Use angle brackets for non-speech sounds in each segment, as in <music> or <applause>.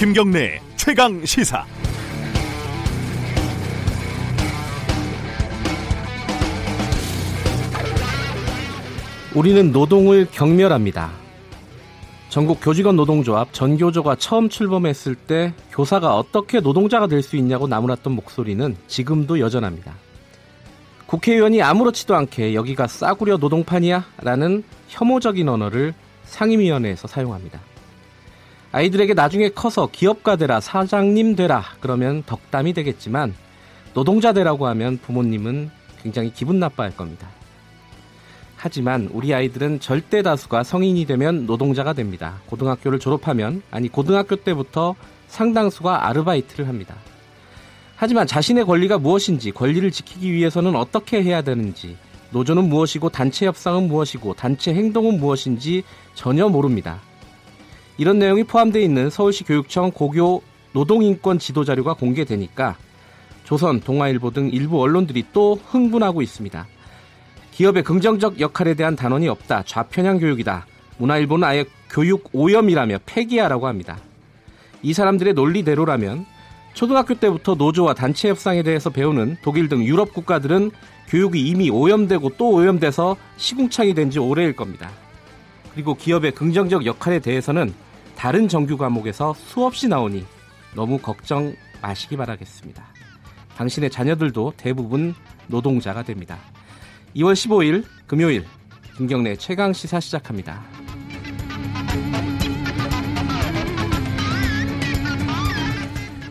김경래 최강 시사. 우리는 노동을 경멸합니다. 전국 교직원 노동조합 전교조가 처음 출범했을 때 교사가 어떻게 노동자가 될 수 있냐고 나무랐던 목소리는 지금도 여전합니다. 국회의원이 아무렇지도 않게 여기가 싸구려 노동판이야? 라는 혐오적인 언어를 상임위원회에서 사용합니다. 아이들에게 나중에 커서 기업가 되라, 사장님 되라, 그러면 덕담이 되겠지만 노동자 되라고 하면 부모님은 굉장히 기분 나빠할 겁니다. 하지만 우리 아이들은 절대 다수가 성인이 되면 노동자가 됩니다. 고등학교를 졸업하면, 아니, 고등학교 때부터 상당수가 아르바이트를 합니다. 하지만 자신의 권리가 무엇인지, 권리를 지키기 위해서는 어떻게 해야 되는지, 노조는 무엇이고, 단체 협상은 무엇이고, 단체 행동은 무엇인지 전혀 모릅니다. 이런 내용이 포함되어 있는 서울시 교육청 고교 노동인권 지도 자료가 공개되니까 조선, 동아일보 등 일부 언론들이 또 흥분하고 있습니다. 기업의 긍정적 역할에 대한 단언이 없다. 좌편향 교육이다. 문화일보는 아예 교육 오염이라며 폐기하라고 합니다. 이 사람들의 논리대로라면 초등학교 때부터 노조와 단체 협상에 대해서 배우는 독일 등 유럽 국가들은 교육이 이미 오염되고 또 오염돼서 시궁창이 된 지 오래일 겁니다. 그리고 기업의 긍정적 역할에 대해서는 다른 정규 과목에서 수없이 나오니 너무 걱정 마시기 바라겠습니다. 당신의 자녀들도 대부분 노동자가 됩니다. 2월 15일 금요일 김경래 최강 시사 시작합니다.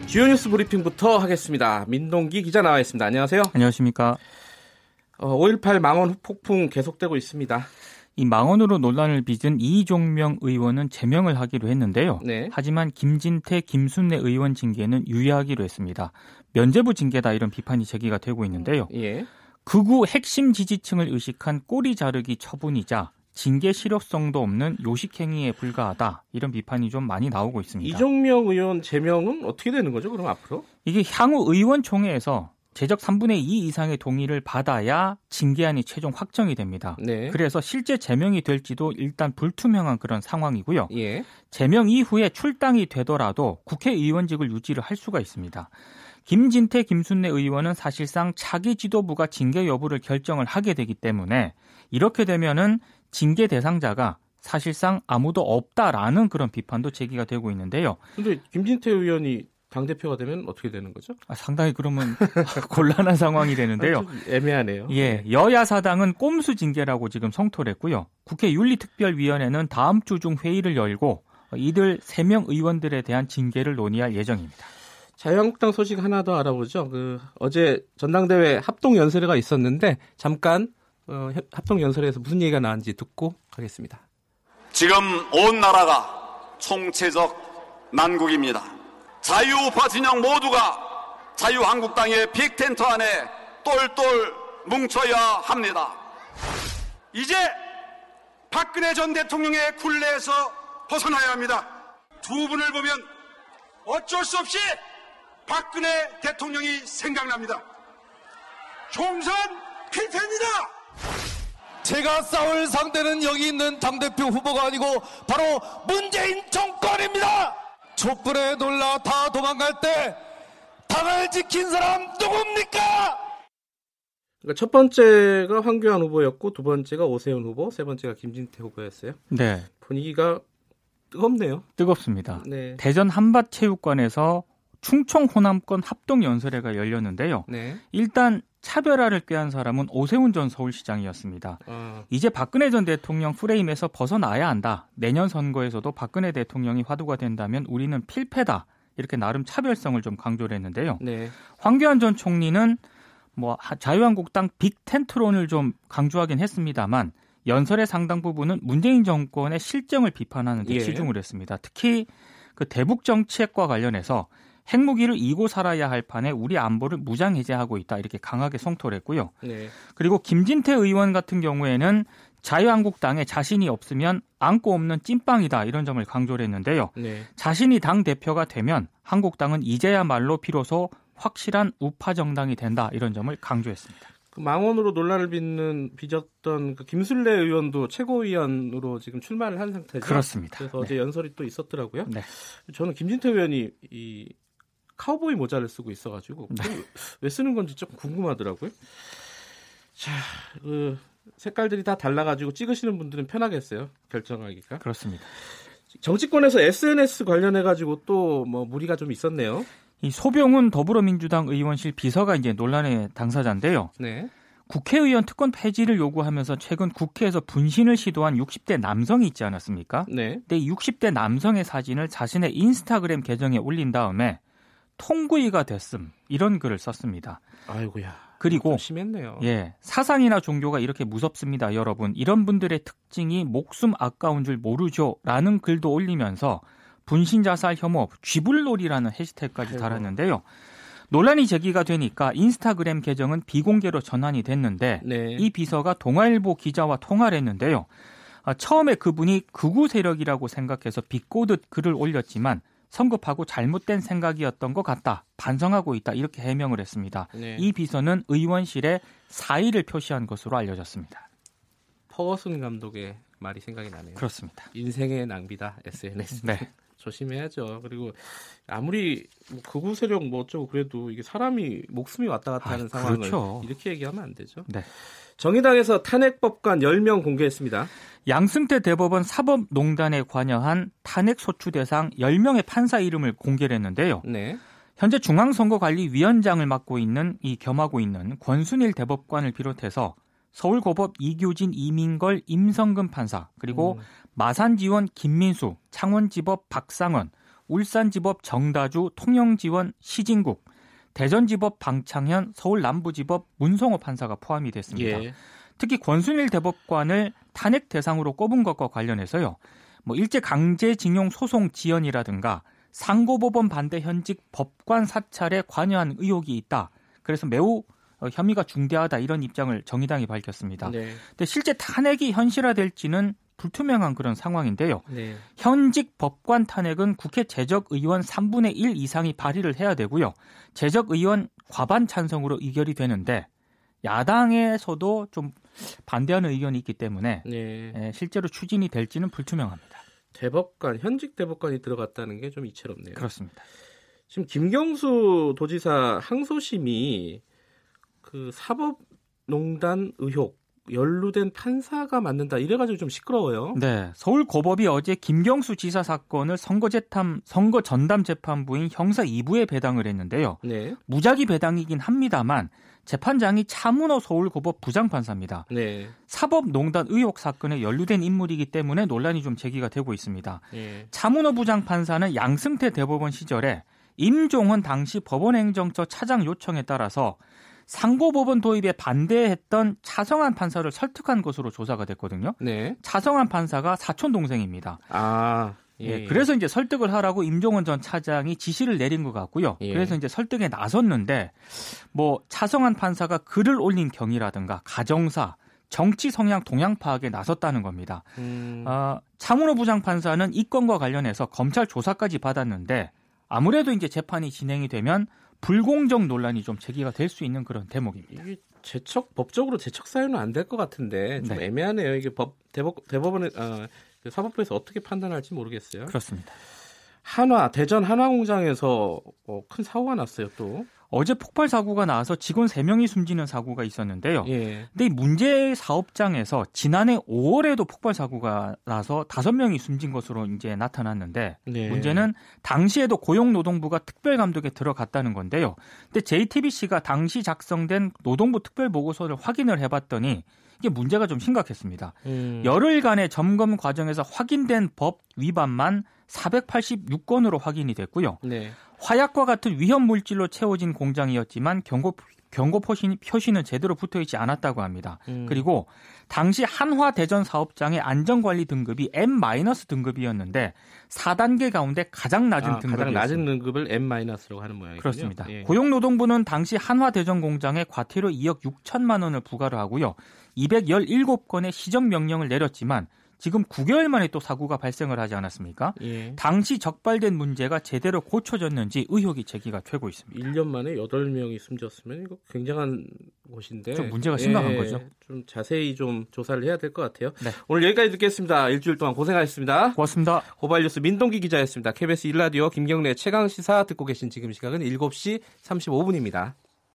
주요 뉴스 브리핑부터 하겠습니다. 민동기 기자 나와 있습니다. 안녕하세요. 안녕하십니까. 어, 5.18 망원 폭풍 계속되고 있습니다. 이 망원으로 논란을 빚은 이종명 의원은 제명을 하기로 했는데요. 네. 하지만 김진태, 김순례 의원 징계는 유예하기로 했습니다. 면제부 징계다 이런 비판이 제기가 되고 있는데요. 예. 극우 핵심 지지층을 의식한 꼬리 자르기 처분이자 징계 실효성도 없는 요식행위에 불과하다 이런 비판이 좀 많이 나오고 있습니다. 이종명 의원 제명은 어떻게 되는 거죠? 그럼 앞으로? 이게 향후 의원총회에서 제적 3분의 2 이상의 동의를 받아야 징계안이 최종 확정이 됩니다. 네. 그래서 실제 제명이 될지도 일단 불투명한 그런 상황이고요. 예. 제명 이후에 출당이 되더라도 국회의원직을 유지를 할 수가 있습니다. 김진태, 김순례 의원은 사실상 차기 지도부가 징계 여부를 결정을 하게 되기 때문에 이렇게 되면은 징계 대상자가 사실상 아무도 없다라는 그런 비판도 제기가 되고 있는데요. 근데 김진태 의원이 당 대표가 되면 어떻게 되는 거죠? 아, 상당히 그러면 <laughs> 곤란한 상황이 되는데요. 애매하네요. 예, 여야 사당은 꼼수 징계라고 지금 성토를 했고요. 국회 윤리특별위원회는 다음 주 중 회의를 열고 이들 3명 의원들에 대한 징계를 논의할 예정입니다. 자유한국당 소식 하나 더 알아보죠. 그 어제 전당대회 합동 연설회가 있었는데 잠깐 어, 합동 연설회에서 무슨 얘기가 나왔는지 듣고 가겠습니다. 지금 온 나라가 총체적 난국입니다. 자유우파 진영 모두가 자유한국당의 빅텐트 안에 똘똘 뭉쳐야 합니다. 이제 박근혜 전 대통령의 굴레에서 벗어나야 합니다. 두 분을 보면 어쩔 수 없이 박근혜 대통령이 생각납니다. 총선 필패입니다. 제가 싸울 상대는 여기 있는 당대표 후보가 아니고 바로 문재인 정권입니다. 촛불에 놀라 다 도망갈 때 당을 지킨 사람 누굽니까? 그러니까 첫 번째가 황교안 후보였고 두 번째가 오세훈 후보, 세 번째가 김진태 후보였어요. 네. 분위기가 뜨겁네요. 뜨겁습니다. 네. 대전 한밭체육관에서 충청 호남권 합동 연설회가 열렸는데요. 네. 일단 차별화를 꾀한 사람은 오세훈 전 서울시장이었습니다. 어. 이제 박근혜 전 대통령 프레임에서 벗어나야 한다. 내년 선거에서도 박근혜 대통령이 화두가 된다면 우리는 필패다. 이렇게 나름 차별성을 좀 강조를 했는데요. 네. 황교안 전 총리는 뭐 자유한국당 빅텐트론을 좀 강조하긴 했습니다만 연설의 상당 부분은 문재인 정권의 실정을 비판하는 데 예. 치중을 했습니다. 특히 그 대북 정책과 관련해서 핵무기를 이고 살아야 할 판에 우리 안보를 무장 해제하고 있다 이렇게 강하게 성토를 했고요. 네. 그리고 김진태 의원 같은 경우에는 자유한국당에 자신이 없으면 안고 없는 찐빵이다 이런 점을 강조를 했는데요. 네. 자신이 당 대표가 되면 한국당은 이제야말로 비로소 확실한 우파 정당이 된다 이런 점을 강조했습니다. 그 망원으로 논란을 빚는 빚었던 그 김술래 의원도 최고위원으로 지금 출마를 한 상태죠. 그렇습니다. 그래서 네. 어제 연설이 또 있었더라고요. 네. 저는 김진태 의원이 이 카우보이 모자를 쓰고 있어가지고 네. 왜 쓰는 건지 조금 궁금하더라고요. 자, 그 색깔들이 다 달라가지고 찍으시는 분들은 편하겠어요. 결정하기가. 그렇습니다. 정치권에서 SNS 관련해가지고 또 뭐 무리가 좀 있었네요. 이 소병훈 더불어민주당 의원실 비서가 이제 논란의 당사자인데요. 네. 국회의원 특권 폐지를 요구하면서 최근 국회에서 분신을 시도한 60대 남성이 있지 않았습니까? 네. 근데 60대 남성의 사진을 자신의 인스타그램 계정에 올린 다음에 통구이가 됐음 이런 글을 썼습니다. 아이고야. 그리고 심했네요. 예, 사상이나 종교가 이렇게 무섭습니다, 여러분. 이런 분들의 특징이 목숨 아까운 줄 모르죠라는 글도 올리면서 분신 자살 혐오 쥐불놀이라는 해시태그까지 달았는데요. 논란이 제기가 되니까 인스타그램 계정은 비공개로 전환이 됐는데 네. 이 비서가 동아일보 기자와 통화를 했는데요. 아, 처음에 그분이 극우 세력이라고 생각해서 비꼬듯 글을 올렸지만 성급하고 잘못된 생각이었던 것 같다. 반성하고 있다. 이렇게 해명을 했습니다. 네. 이 비서는 의원실에 사의를 표시한 것으로 알려졌습니다. 퍼거슨 감독의 말이 생각이 나네요. 그렇습니다. 인생의 낭비다 SNS. 네. <laughs> 조심해야죠. 그리고 아무리 뭐 극우 세력 뭐 어쩌고 그래도 이게 사람이 목숨이 왔다 갔다 하는 아, 상황을 그렇죠. 이렇게 얘기하면 안 되죠. 네. 정의당에서 탄핵법관 10명 공개했습니다. 양승태 대법원 사법농단에 관여한 탄핵 소추 대상 10명의 판사 이름을 공개를 했는데요. 네. 현재 중앙선거관리위원장을 맡고 있는 이 겸하고 있는 권순일 대법관을 비롯해서 서울고법 이규진, 이민걸, 임성근 판사 그리고 음. 마산지원 김민수, 창원지법 박상원, 울산지법 정다주, 통영지원 시진국, 대전지법 방창현, 서울남부지법 문성호 판사가 포함이 됐습니다. 예. 특히 권순일 대법관을 탄핵 대상으로 꼽은 것과 관련해서요. 뭐 일제 강제징용 소송 지연이라든가 상고법원 반대 현직 법관 사찰에 관여한 의혹이 있다. 그래서 매우 어, 혐의가 중대하다 이런 입장을 정의당이 밝혔습니다. 네. 근데 실제 탄핵이 현실화될지는 불투명한 그런 상황인데요. 네. 현직 법관 탄핵은 국회 재적 의원 3분의 1 이상이 발의를 해야 되고요. 재적 의원 과반 찬성으로 의결이 되는데 야당에서도 좀 반대하는 의견이 있기 때문에 네. 예, 실제로 추진이 될지는 불투명합니다. 대법관 현직 대법관이 들어갔다는 게 좀 이채롭네요. 그렇습니다. 지금 김경수 도지사 항소심이 그 사법농단 의혹 연루된 판사가 맡는다 이래가지고 좀 시끄러워요. 네, 서울 고법이 어제 김경수 지사 사건을 선거재탐 선거 전담 재판부인 형사 2부에 배당을 했는데요. 네. 무작위 배당이긴 합니다만 재판장이 차문호 서울 고법 부장판사입니다. 네. 사법농단 의혹 사건에 연루된 인물이기 때문에 논란이 좀 제기가 되고 있습니다. 네. 차문호 부장판사는 양승태 대법원 시절에 임종원 당시 법원행정처 차장 요청에 따라서 상고법원 도입에 반대했던 차성한 판사를 설득한 것으로 조사가 됐거든요. 네. 차성한 판사가 사촌 동생입니다. 아. 예. 예, 그래서 이제 설득을 하라고 임종원 전 차장이 지시를 내린 것 같고요. 예. 그래서 이제 설득에 나섰는데 뭐 차성한 판사가 글을 올린 경위라든가 가정사, 정치 성향 동향 파악에 나섰다는 겁니다. 음. 아, 차문호 부장 판사는 이 건과 관련해서 검찰 조사까지 받았는데 아무래도 이제 재판이 진행이 되면 불공정 논란이 좀 제기가 될 수 있는 그런 대목입니다. 제척 법적으로 제척 사유는 안 될 것 같은데 좀 네. 애매하네요. 이게 법 대법 대법원에 어, 그 사법부에서 어떻게 판단할지 모르겠어요. 그렇습니다. 한화 대전 한화 공장에서 어, 큰 사고가 났어요. 또 어제 폭발 사고가 나서 직원 3명이 숨지는 사고가 있었는데요. 예. 근데 이 문제 사업장에서 지난해 5월에도 폭발 사고가 나서 5명이 숨진 것으로 이제 나타났는데 네. 문제는 당시에도 고용노동부가 특별 감독에 들어갔다는 건데요. 근데 JTBC가 당시 작성된 노동부 특별 보고서를 확인을 해 봤더니 이게 문제가 좀 심각했습니다. 음. 열흘간의 점검 과정에서 확인된 법 위반만 486건으로 확인이 됐고요. 네. 화약과 같은 위험 물질로 채워진 공장이었지만 경고 경고 표시, 표시는 제대로 붙어 있지 않았다고 합니다. 음. 그리고 당시 한화 대전 사업장의 안전관리 등급이 M- 등급이었는데 4단계 가운데 가장 낮은 아, 등급이었습니다. 가장 낮은 등급을 M-라고 하는 모양이군요. 그렇습니다. 예. 고용노동부는 당시 한화 대전 공장에 과태료 2억 6천만 원을 부과를 하고요. 217건의 시정 명령을 내렸지만 지금 9개월 만에 또 사고가 발생을 하지 않았습니까? 예. 당시 적발된 문제가 제대로 고쳐졌는지 의혹이 제기가 되고 있습니다. 1년 만에 8명이 숨졌으면 이거 굉장한 곳인데 좀 문제가 심각한 예, 거죠. 좀 자세히 좀 조사를 해야 될 것 같아요. 네. 오늘 여기까지 듣겠습니다. 일주일 동안 고생하셨습니다. 고맙습니다. 고발뉴스 민동기 기자였습니다. KBS 1라디오 김경래 최강 시사 듣고 계신 지금 시각은 7시 35분입니다.